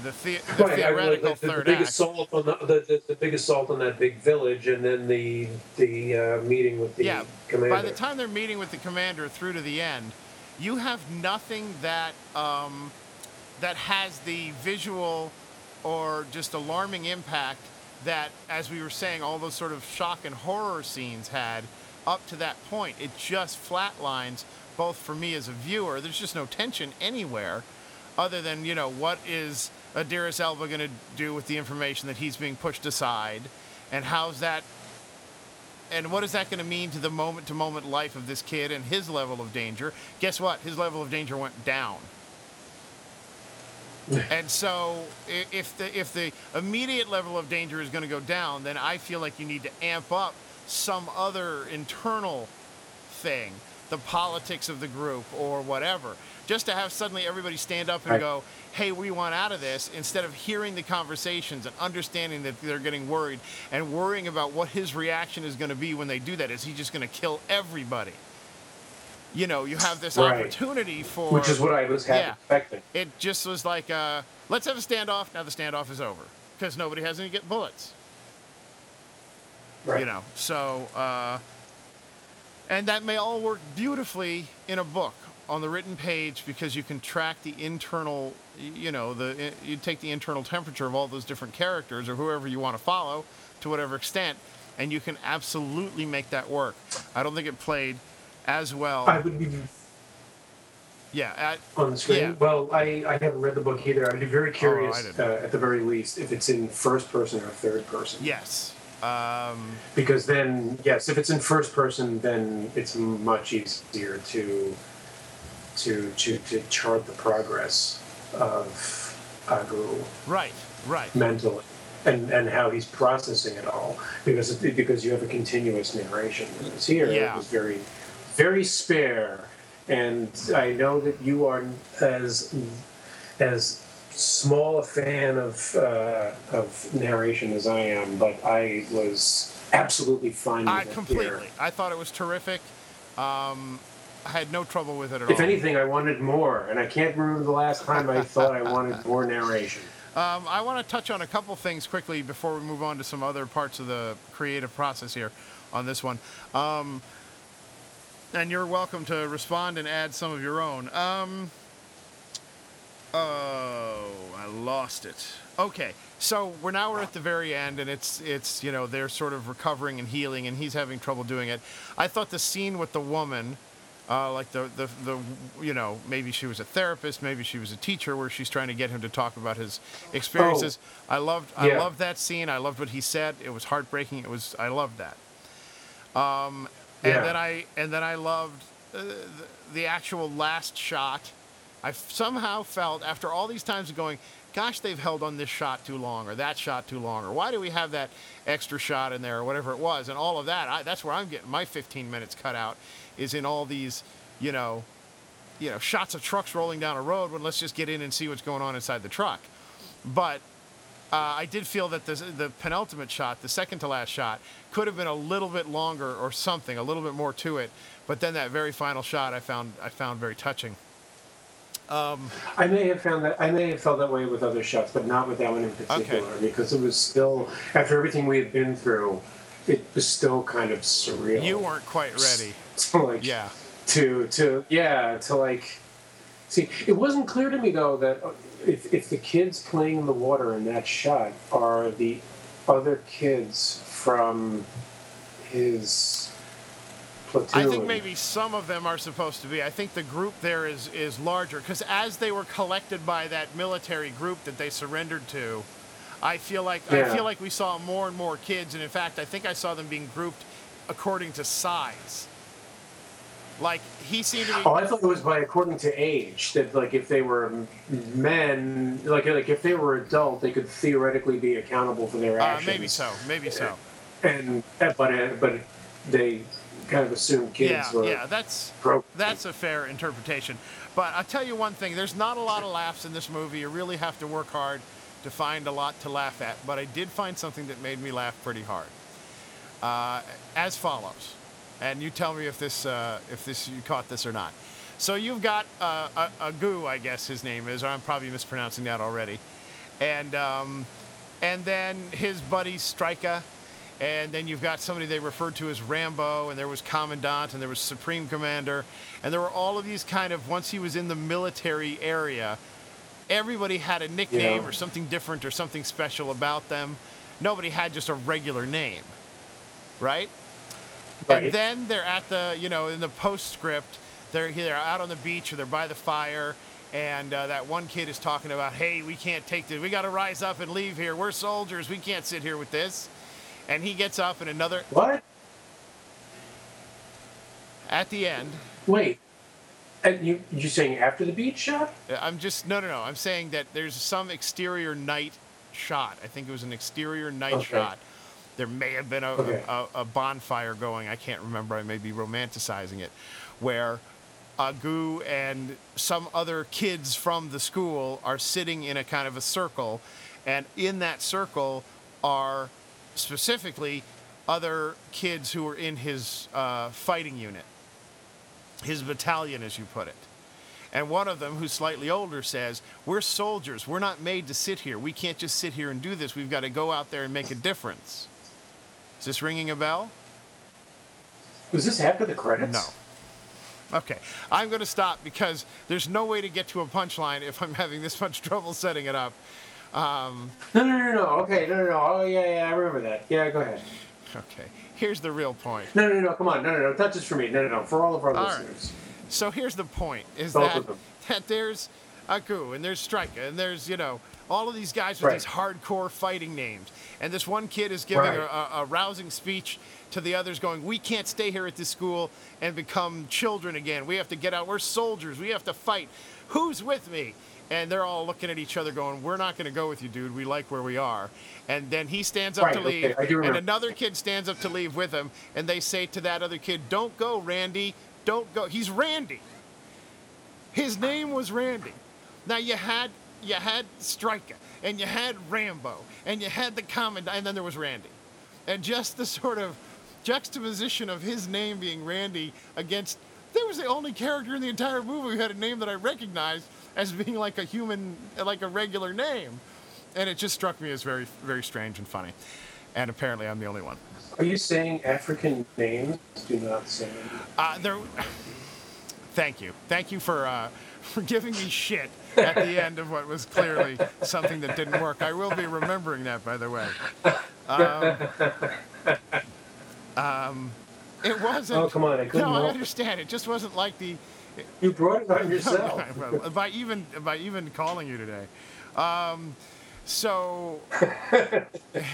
the, the, the Right, I mean, like, theoretical the, the third big act. assault on the, the, the, the big assault on that big village, and then the the uh, meeting with the yeah. commander. By the time they're meeting with the commander through to the end, you have nothing that um, that has the visual or just alarming impact that, as we were saying, all those sort of shock and horror scenes had up to that point. It just flatlines, both for me as a viewer. There's just no tension anywhere, other than you know what is Idris Elba going to do with the information that he's being pushed aside, and how's that and what is that going to mean to the moment to moment life of this kid and his level of danger? Guess what? His level of danger went down. and so if the if the immediate level of danger is going to go down, then I feel like you need to amp up some other internal thing, the politics of the group or whatever, just to have suddenly everybody stand up and Right. go, "Hey, we want out of this," instead of hearing the conversations and understanding that they're getting worried and worrying about what his reaction is going to be when they do that. Is he just going to kill everybody? You know, you have this Right. opportunity for which is what I was Yeah. expecting. it just was like, uh, let's have a standoff. Now the standoff is over because nobody has any get bullets. Right. You know, so uh, and that may all work beautifully in a book on the written page because you can track the internal, you know, the you take the internal temperature of all those different characters or whoever you want to follow to whatever extent, and you can absolutely make that work. I don't think it played as well. I would be yeah, on the screen. Yeah. Well, I, I haven't read the book either. I'd be very curious, I uh, at the very least, if it's in first person or third person. yes. Um, Because then, yes, if it's in first person, then it's much easier to to to, to chart the progress of Agu right, right. mentally and and how he's processing it all because it, because you have a continuous narration. Whereas here, yeah. it was very very spare, and I know that you are as as small a fan of uh, of narration as I am, but I was absolutely fine with I it here. completely. I thought it was terrific. Um, I had no trouble with it at If all. If anything, I wanted more, and I can't remember the last time I thought I wanted more narration. Um, I want to touch on a couple things quickly before we move on to some other parts of the creative process here on this one. Um, And you're welcome to respond and add some of your own. Um, oh, I lost it. Okay, so we're now we're at the very end, and it's it's you know they're sort of recovering and healing, and he's having trouble doing it. I thought the scene with the woman, uh, like the, the the you know maybe she was a therapist, maybe she was a teacher, where she's trying to get him to talk about his experiences. I loved I Yeah. loved that scene. I loved what he said. It was heartbreaking. It was I loved that. Um, and then I and then I loved uh, the, the actual last shot. I somehow felt after all these times of going, gosh, they've held on this shot too long, or that shot too long, or why do we have that extra shot in there, or whatever it was, and all of that. I, that's where I'm getting my 15 minutes cut out, is in all these, you know, you know, shots of trucks rolling down a road. When let's just get in and see what's going on inside the truck. But uh, I did feel that the, the penultimate shot, the second to last shot, could have been a little bit longer or something, a little bit more to it. But then that very final shot, I found I found very touching. I may have found that I may have felt that way with other shots, but not with that one in particular, because it was still after everything we had been through, it was still kind of surreal. You weren't quite ready. to like Yeah. to to yeah to like see. It wasn't clear to me though that if if the kids playing in the water in that shot are the other kids from his platoon. I think maybe some of them are supposed to be. I think the group there is is larger because as they were collected by that military group that they surrendered to, I feel like I feel like we saw more and more kids, and in fact, I think I saw them being grouped according to size. Like he seemed to be. Oh, I thought it was by according to age. That like if they were men, like like if they were adult, they could theoretically be accountable for their Uh, actions. maybe so. Maybe so. And uh, but uh, but they kind of assumed kids Yeah, were. yeah. That's that's a fair interpretation. But I'll tell you one thing: there's not a lot of laughs in this movie. You really have to work hard to find a lot to laugh at. But I did find something that made me laugh pretty hard. Uh, as follows, and you tell me if this uh, if this you caught this or not. So you've got uh, a, Agu, I guess his name is, or I'm probably mispronouncing that already, and um, and then his buddy Strika, and then you've got somebody they referred to as Rambo, and there was Commandant, and there was Supreme Commander, and there were all of these kind of once he was in the military area, everybody had a nickname Yeah. or something different or something special about them. Nobody had just a regular name, right? Right. And then they're at the, you know, in the postscript, they're they're out on the beach or they're by the fire, and uh, that one kid is talking about, hey, we can't take this. We got to rise up and leave here. We're soldiers. We can't sit here with this. And he gets up, and another What? at the end. Wait. And you you saying after the beach shot? I'm just no, no, no. I'm saying that there's some exterior night shot. I think it was an exterior night Okay. shot. There may have been a, Okay. a, a bonfire going. I can't remember. I may be romanticizing it, where Agu and some other kids from the school are sitting in a kind of a circle, and in that circle are specifically other kids who were in his uh, fighting unit, his battalion, as you put it. And one of them, who's slightly older, says, We're soldiers. We're not made to sit here. We can't just sit here and do this. We've got to go out there and make a difference. Is this ringing a bell? Was this after the credits? No. Okay. I'm going to stop because there's no way to get to a punchline if I'm having this much trouble setting it up. Um, No, no, no, no. Okay, no, no, no. Oh, yeah, yeah, I remember that. Yeah, go ahead. okay. Here's the real point. No, no, no. Come on. No, no, no. Not just for me. No, no, no. For all of our All right. listeners. So here's the point: is Both that that there's Aku and there's Strika and there's you know all of these guys with Right. these hardcore fighting names, and this one kid is giving Right. a, a, rousing speech to the others, going, "We can't stay here at this school and become children again. We have to get out. We're soldiers. We have to fight. Who's with me?" And they're all looking at each other, going, "We're not going to go with you, dude. We like where we are." And then he stands up Right, to leave, do and another kid stands up to leave with him, and they say to that other kid, "Don't go, Randy. Don't go." He's Randy. His name was Randy. Now you had you had Strika and you had Rambo and you had the commandant and then there was Randy. And just the sort of juxtaposition of his name being Randy against there was the only character in the entire movie who had a name that I recognized as being like a human like a regular name. And it just struck me as very very strange and funny. and apparently I'm the only one. Are you saying African names do not say? Uh, there. Thank you. Thank you for uh, for giving me shit at the end of what was clearly something that didn't work. I will be remembering that, by the way. Um, um, it wasn't. Oh, come on, I couldn't No, I help it. understand. It just wasn't like the. You brought it on yourself. Well, by even by even calling you today. Um, so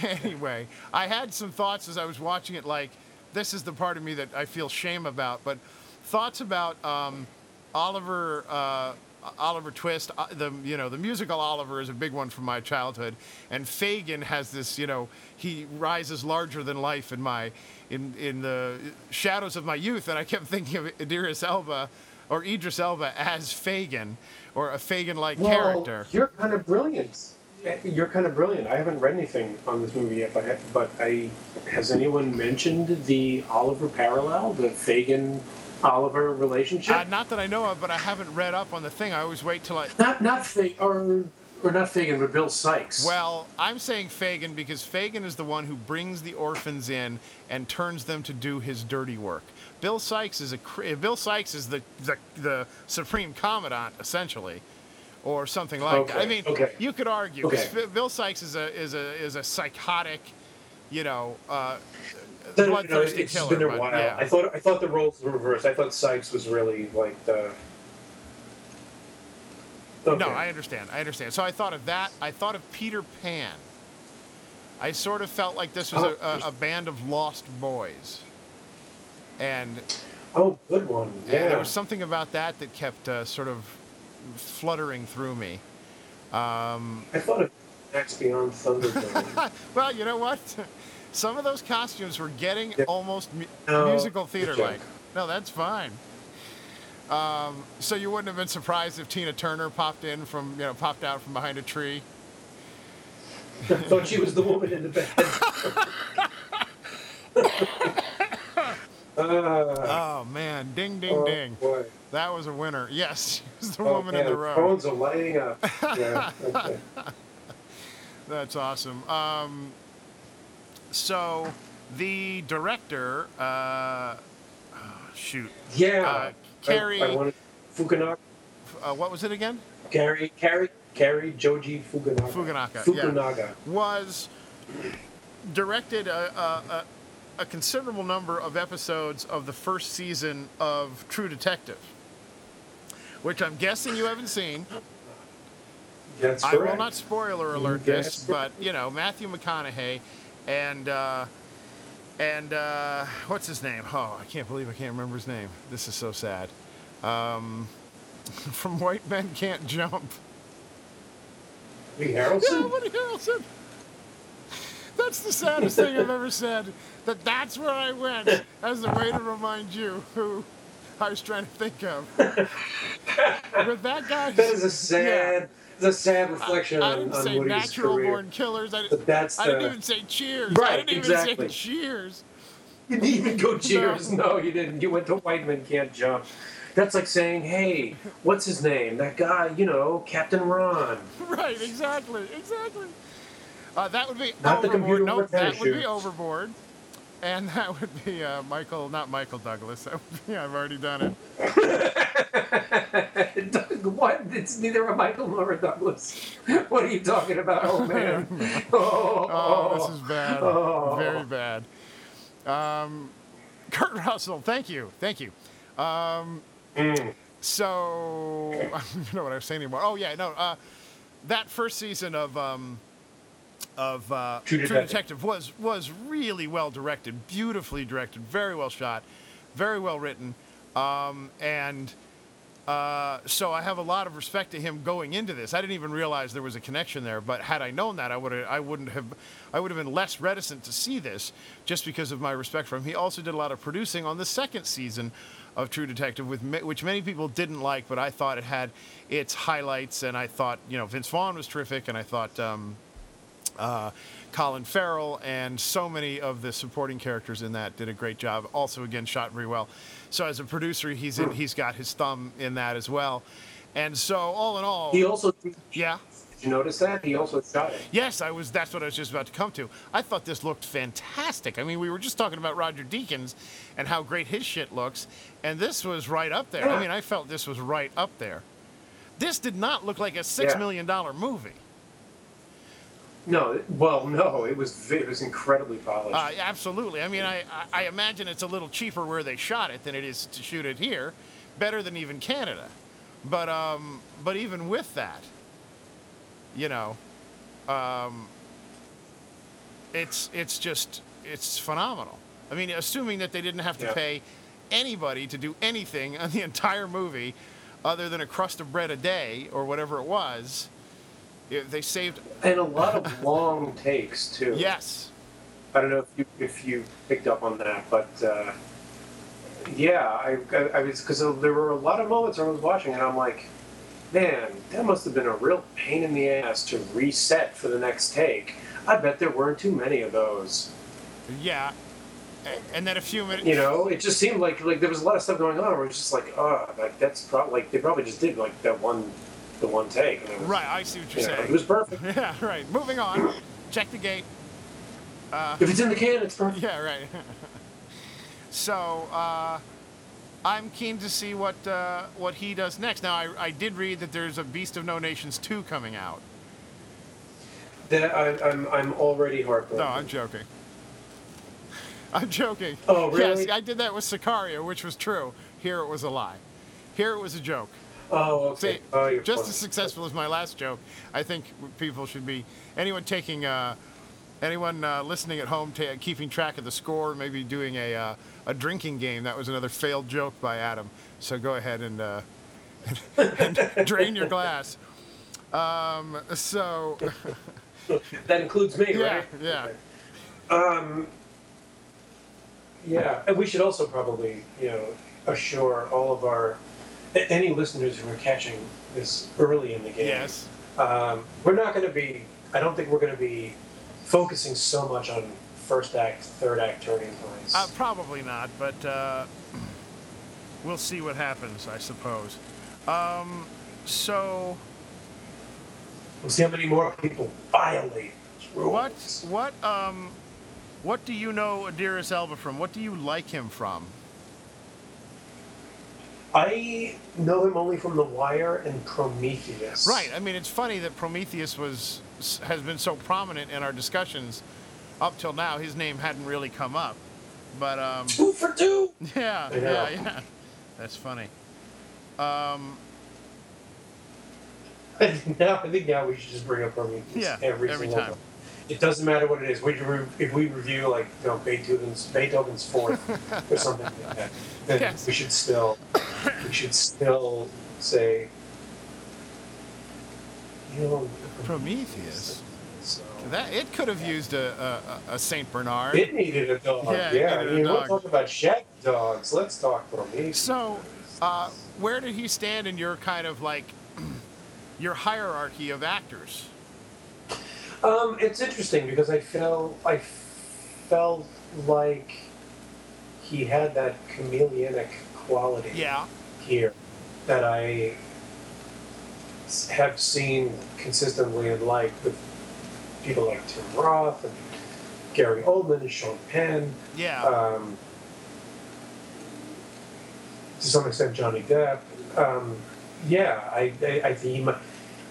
anyway, I had some thoughts as I was watching it. Like this is the part of me that I feel shame about, but thoughts about um, Oliver. Uh, Oliver Twist, uh, the you know the musical Oliver is a big one from my childhood, and Fagin has this you know he rises larger than life in my in in the shadows of my youth, and I kept thinking of Idris Elba or Idris Elba as Fagin or a Fagin-like Well, character. you're kind of brilliant. You're kind of brilliant. I haven't read anything on this movie yet, but but I has anyone mentioned the Oliver parallel, the Fagin Oliver relationship? Uh, not that I know of, but I haven't read up on the thing. I always wait till I. not not Fagin or or not Fagin, but Bill Sikes. Well, I'm saying Fagin because Fagin is the one who brings the orphans in and turns them to do his dirty work. Bill Sikes is a Bill Sikes is the the, the supreme commandant essentially, or something like that. I mean, okay. you could argue Okay. Bill Sikes is a is a is a psychotic, you know, uh, No, no, no, it's killer. been a while. yeah. I thought I thought the roles were reversed. I thought Sikes was really like the. Okay. No, I understand. I understand. So I thought of that. I thought of Peter Pan. I sort of felt like this was a, a, a band of lost boys. And, Oh, good one. Yeah. there was something about that that kept uh, sort of fluttering through me. Um, I thought of Max Beyond Thunderdome. well, you know what? Some of those costumes were getting Yeah. almost mu- No, musical theater like. No, that's fine. Um, so you wouldn't have been surprised if Tina Turner popped in from, you know, popped out from behind a tree. I thought she was the woman in the bed. uh, Oh man, ding ding oh, ding. Boy. That was a winner. Yes, she was the Oh, woman man, in the row. Phones are lighting up. Yeah. Okay. That's awesome. Um, so the director, uh, oh, shoot, Yeah. Uh, Cary- I, I wanted Fukunaga. uh, what was it again? Cary, Cary, Cary Joji Fukunaga. Fukunaga, yeah. Fukunaga. Was directed a, a, a, a considerable number of episodes of the first season of True Detective, which I'm guessing you haven't seen. That's I correct. will not spoiler alert this, but you know Matthew McConaughey and uh, and uh, what's his name? Oh, I can't believe I can't remember his name. This is so sad. Um, from White Men Can't Jump. Lee Yeah, Woody Harrelson. That's the saddest thing I've ever said. That that's where I went as a way to remind you who I was trying to think of. With that guy. That is a sad, it's a sad reflection I on, didn't on say Woody's natural career. born killers. I, But that's I didn't even say cheers. I Right, didn't even exactly. say cheers. You didn't even go cheers. No. you didn't. You went to White Men Can't Jump. That's like saying, hey, what's his name? That guy, you know, Captain Ron. Right, exactly, exactly. Uh, that would be Not the overboard. computer no, that would be overboard. And that would be uh, Michael, not Michael Douglas. That would be, I've already done it. what? It's neither a Michael nor a Douglas. What are you talking about? Oh, man. Oh, Oh, this is bad. Oh. Very bad. Um, Kurt Russell, thank you, thank you. Um, Mm. so I don't know what I was saying anymore. Oh yeah, no. Uh, that first season of um, of uh, True True Detective. Detective was was really well directed, beautifully directed, very well shot, very well written, um, and uh, so I have a lot of respect to him going into this. I didn't even realize there was a connection there, but had I known that, I would have I wouldn't have I would have been less reticent to see this just because of my respect for him. He also did a lot of producing on the second season of True Detective, with which many people didn't like, but I thought it had its highlights, and I thought you know Vince Vaughn was terrific, and I thought. Um, uh, Colin Farrell and so many of the supporting characters in that did a great job. Also, again, shot very well. So, as a producer, he's in, he's got his thumb in that as well. And so, all in all, He also yeah, Did you notice that? He also shot it. Yes, I was. That's what I was just about to come to. I thought this looked fantastic. I mean, we were just talking about Roger Deakins and how great his shit looks, and this was right up there. I mean, I felt this was right up there. This did not look like a six Yeah. million dollar movie. No, well, no, it was it was incredibly polished. Uh, absolutely. I mean, I, I imagine it's a little cheaper where they shot it than it is to shoot it here. Better than even Canada, but um, but even with that, you know, um, it's it's just it's phenomenal. I mean, assuming that they didn't have to Yeah. pay anybody to do anything on the entire movie, other than a crust of bread a day or whatever it was, it, they saved. and a lot of long takes too. Yes. I don't know if you if you picked up on that, but uh, yeah, I I, I was because there were a lot of moments where I was watching and I'm like, man, that must have been a real pain in the ass to reset for the next take. I bet there weren't too many of those. Yeah. And then a few minutes. You know, it just seemed like like there was a lot of stuff going on where it's just like, oh, like that's probably like they probably just did like that one, the one take. Was, Right, I see what you're you know, saying. it was perfect. Yeah, right. Moving on. Check the gate. If it's in the can, it's perfect. Yeah, right. so, uh, I'm keen to see what uh, what he does next. Now, I, I did read that there's a Beast of No Nations 2 coming out. That I, I'm I'm already heartbroken. No, I'm joking. I'm joking. Oh, really? Yes, I did that with Sicario, which was true. Here it was a lie. Here it was a joke. Oh, okay. See, oh, you're just funny. as successful as my last joke. I think people should be anyone taking uh, anyone uh, listening at home ta keeping track of the score, maybe doing a uh, a drinking game. That was another failed joke by Adam. So go ahead and, uh, and drain your glass. Um, so That includes me, yeah, right? yeah. Um, yeah, and we should also probably, you know, assure all of our a- any listeners who are catching this early in the game. Yes. Um, we're not going to be. I don't think we're going to be focusing so much on first act, third act turning points. Uh, probably not, but uh, we'll see what happens, I suppose. Um, so we'll see how many more people violate those rules. what what um what do you know Idris Elba from? What do you like him from? I know him only from The Wire and Prometheus. Right. I mean, it's funny that Prometheus was has been so prominent in our discussions up till now. His name hadn't really come up, but um, Two for two. yeah, I yeah, yeah. That's funny. Um, I think now, I think now we should just bring up Prometheus Yeah, every, every single time. It doesn't matter what it is. We re- if we review like you know Beethoven's Beethoven's Fourth or something like that, then Yes. we should still we should still say you know Prometheus. So That it could have used a a, a Saint Bernard. it needed a dog. Yeah, Yeah, I mean, we'll dog. talk about shaggy dogs. Let's talk Prometheus. So, uh, where did he stand in your kind of like your hierarchy of actors? Um, it's interesting because I felt I felt like he had that chameleonic quality Yeah. here I have seen consistently and like with people like Tim Roth and Gary Oldman and Sean Penn, Yeah. um, to some extent Johnny Depp. Um, yeah, I, I, I think he might.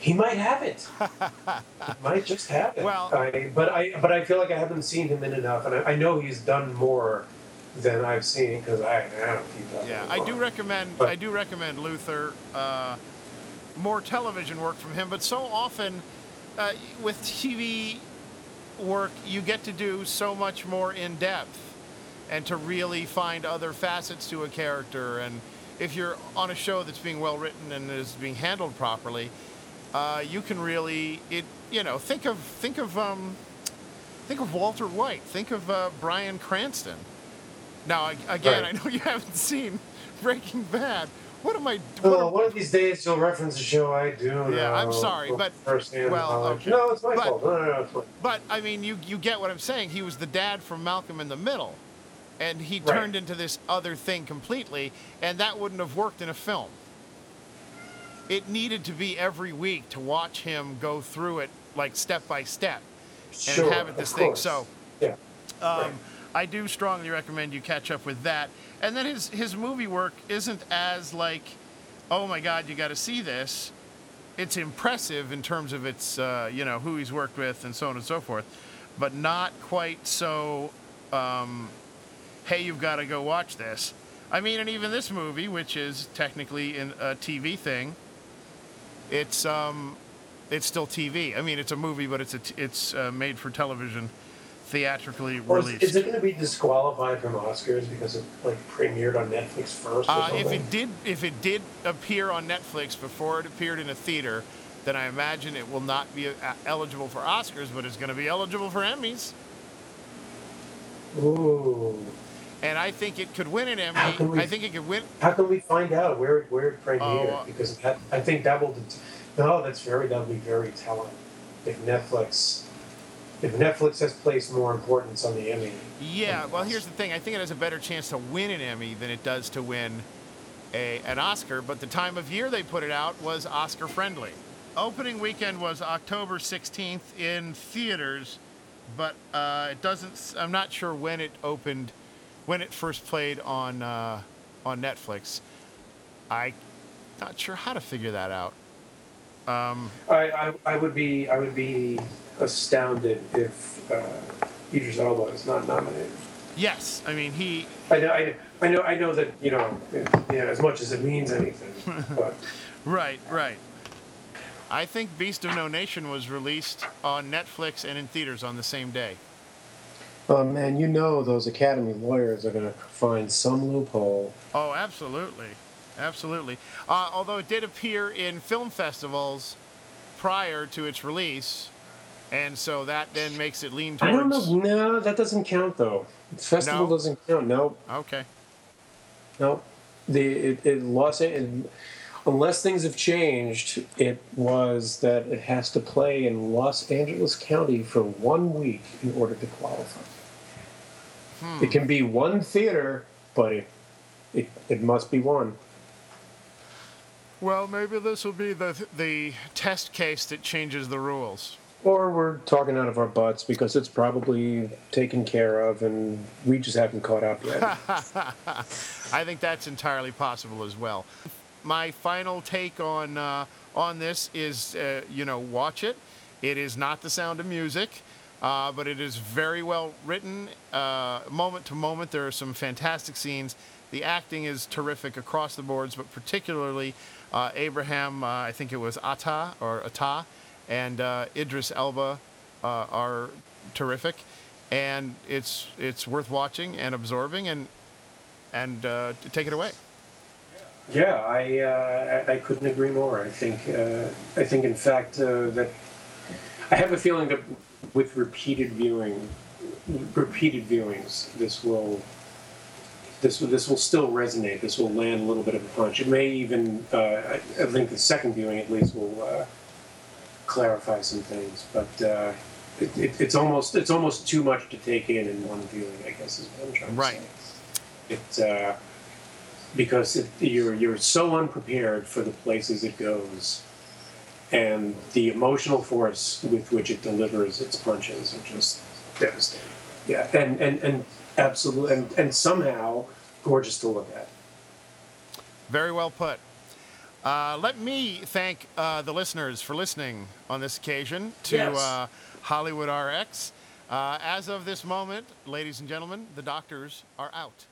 He might have it. he might just have it. Well- I, but I, but I feel like I haven't seen him in enough, and I, I know he's done more than I've seen because I, I don't keep up. yeah. I do recommend. But- I do recommend Luther. Uh, more television work from him, but so often uh, with TV work, you get to do so much more in depth, and to really find other facets to a character. And if you're on a show that's being well written and is being handled properly, uh, you can really it. You know, think of think of um, think of Walter White. Think of uh, Bryan Cranston. Now, again, Right. I know you haven't seen Breaking Bad. What am I? What Well, am- one of these days you'll reference a show I do. Yeah, I'm sorry, but- well, okay. No, it's my But- fault. No, no, no, it's fine. But I mean, you you get what I'm saying. He was the dad from Malcolm in the Middle, and he Right. turned into this other thing completely, and that wouldn't have worked in a film. It needed to be every week to watch him go through it like step by step and Sure, have it this thing. course. So Yeah. um, Right. I do strongly recommend you catch up with that. And then his his movie work isn't as like, oh my God, you got to see this. It's impressive in terms of its uh, you know who he's worked with and so on and so forth, but not quite so. Um, hey, you've got to go watch this. I mean, and even this movie, which is technically in a TV thing, it's um, it's still TV. I mean, it's a movie, but it's a t- it's uh, made for television, theatrically Or is, released. is it going to be disqualified from Oscars because it like premiered on Netflix first? Uh, if it did, if it did appear on Netflix before it appeared in a theater, then I imagine it will not be uh, eligible for Oscars, but it's going to be eligible for Emmys. Ooh. And I think it could win an Emmy. we- I think it could win. How can we find out where it where it premiered? Oh, because that, I think that will. Det- no, that's very that will be very telling. If Netflix, if Netflix has placed more importance on the Emmy. Yeah. Well, here's the thing. I think it has a better chance to win an Emmy than it does to win a an Oscar. But the time of year they put it out was Oscar friendly. Opening weekend was October 16th in theaters, but uh, it doesn't. I'm not sure when it opened, when it first played on uh, on Netflix. I not sure how to figure that out. Um, I, I, I would be I would be astounded if uh, Idris Elba is not nominated. yes, I mean he. I know, I, I know I know that you know, know as much as it means anything, but Right, right. I think Beast of No Nation was released on Netflix and in theaters on the same day. Oh man, you know those Academy lawyers are going to find some loophole. Oh, absolutely, absolutely. Uh, although it did appear in film festivals prior to its release, and so that then makes it lean towards. I don't know. No, that doesn't count though. Festival No? doesn't count. No, Okay. no. The it, lost it it, unless things have changed, it was that it has to play in Los Angeles County for one week in order to qualify. Hmm. It can be one theater, but it it, it must be one. Well, maybe this will be the the test case that changes the rules. Or we're talking out of our butts because it's probably taken care of and we just haven't caught up yet. I think that's entirely possible as well. My final take on uh, on this is, uh, you know, watch it. It is not the sound of music, uh, but it is very well written. Uh, moment to moment, there are some fantastic scenes. The acting is terrific across the boards, but particularly uh, Abraham, uh, I think it was Attah or Attah, and Idris Elba are terrific, and it's it's worth watching and absorbing and and take it away. Yeah, I, uh, I couldn't agree more. I think uh, I think in fact uh, that I have a feeling that with repeated viewing, repeated viewings, this will this this will still resonate. This will land a little bit of a punch. It may even uh, I, I think the second viewing at least will uh, clarify some things. But uh, it, it, it's almost it's almost too much to take in in one viewing. I guess is what I'm trying Right. to say. Right. It. Because it, you're you're so unprepared for the places it goes, and the emotional force with which it delivers its punches are just devastating. Yeah, and and and absolutely, and, and somehow gorgeous to look at. Very well put. Uh, let me thank uh, the listeners for listening on this occasion to Yes. uh, Hollywood RX. Uh, as of this moment, ladies and gentlemen, the doctors are out.